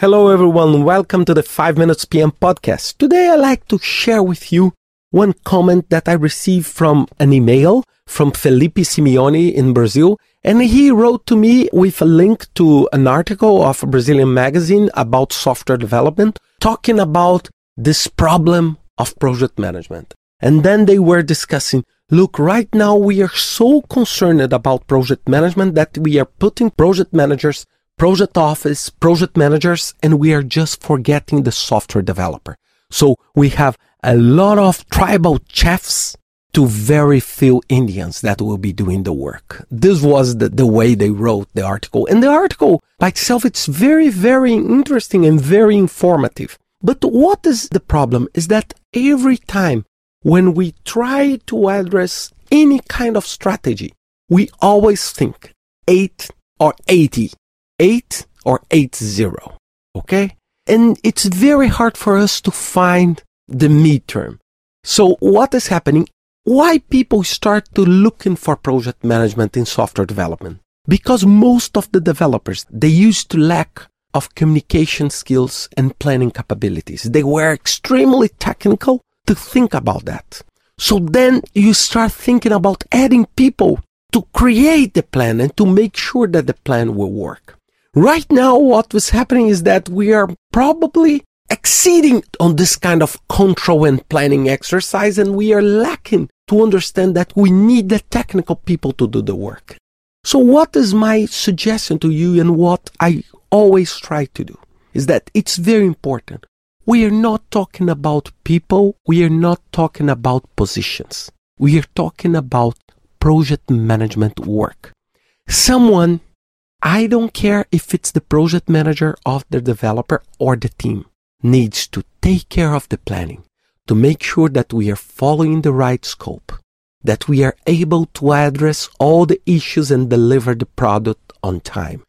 Hello, everyone. Welcome to the 5 Minutes PM podcast. Today, I'd like to share with you one comment that I received from an email from Felipe Simeone in Brazil. And he wrote to me with a link to an article of a Brazilian magazine about software development, talking about this problem of project management. And then they were discussing, look, right now we are so concerned about project management that we are putting project managers project office, project managers, and we are just forgetting the software developer. So we have a lot of tribal chiefs to very few Indians that will be doing the work. This was the, the way they wrote the article. And the article by itself, it's very, very interesting and very informative. But what is the problem is that every time when we try to address any kind of strategy, we always think eight or 80 8 or 80. Okay? And it's very hard for us to find the midterm. So what is happening? Why people start to looking for project management in software development? Because most of the developers, they used to lack of communication skills and planning capabilities. They were extremely technical to think about that. So then you start thinking about adding people to create the plan and to make sure that the plan will work. Right now, what was happening is that we are probably exceeding on this kind of control and planning exercise, and we are lacking to understand that we need the technical people to do the work. So, what is my suggestion to you, and what I always try to do is that it's very important. We are not talking about people, we are not talking about positions. We are talking about project management work. Someone I don't care if it's the project manager of the developer or the team needs to take care of the planning to make sure that we are following the right scope, that we are able to address all the issues and deliver the product on time,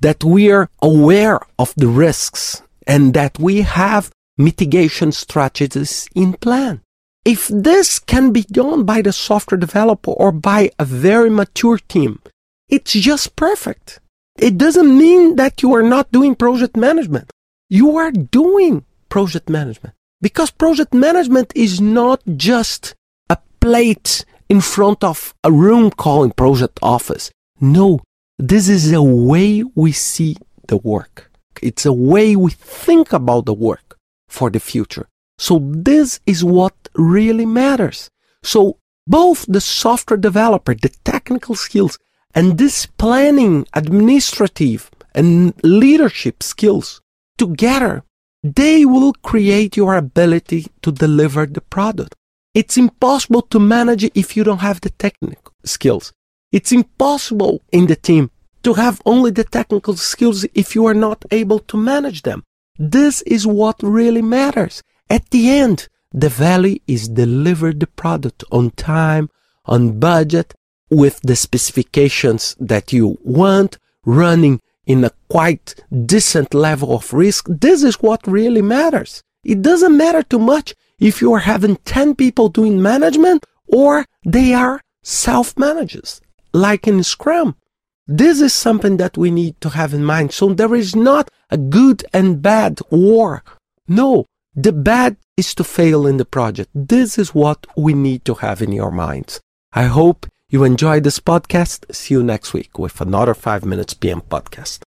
that we are aware of the risks and that we have mitigation strategies in plan. If this can be done by the software developer or by a very mature team, it's just perfect. It doesn't mean that you are not doing project management. You are doing project management because project management is not just a plate in front of a room calling project office. No, this is a way we see the work. It's a way we think about the work for the future. So this is what really matters. So both the software developer, the technical skills, and this planning, administrative, and leadership skills together, they will create your ability to deliver the product. It's impossible to manage if you don't have the technical skills. It's impossible in the team to have only the technical skills if you are not able to manage them. This is what really matters. At the end, the value is deliver the product on time, on budget, with the specifications that you want, running in a quite decent level of risk. This is what really matters. It doesn't matter too much if you are having 10 people doing management or they are self-managers, like in Scrum. This is something that we need to have in mind. So there is not a good and bad war. No, the bad is to fail in the project. This is what we need to have in your minds. I hope you enjoyed this podcast. See you next week with another 5 Minutes PM podcast.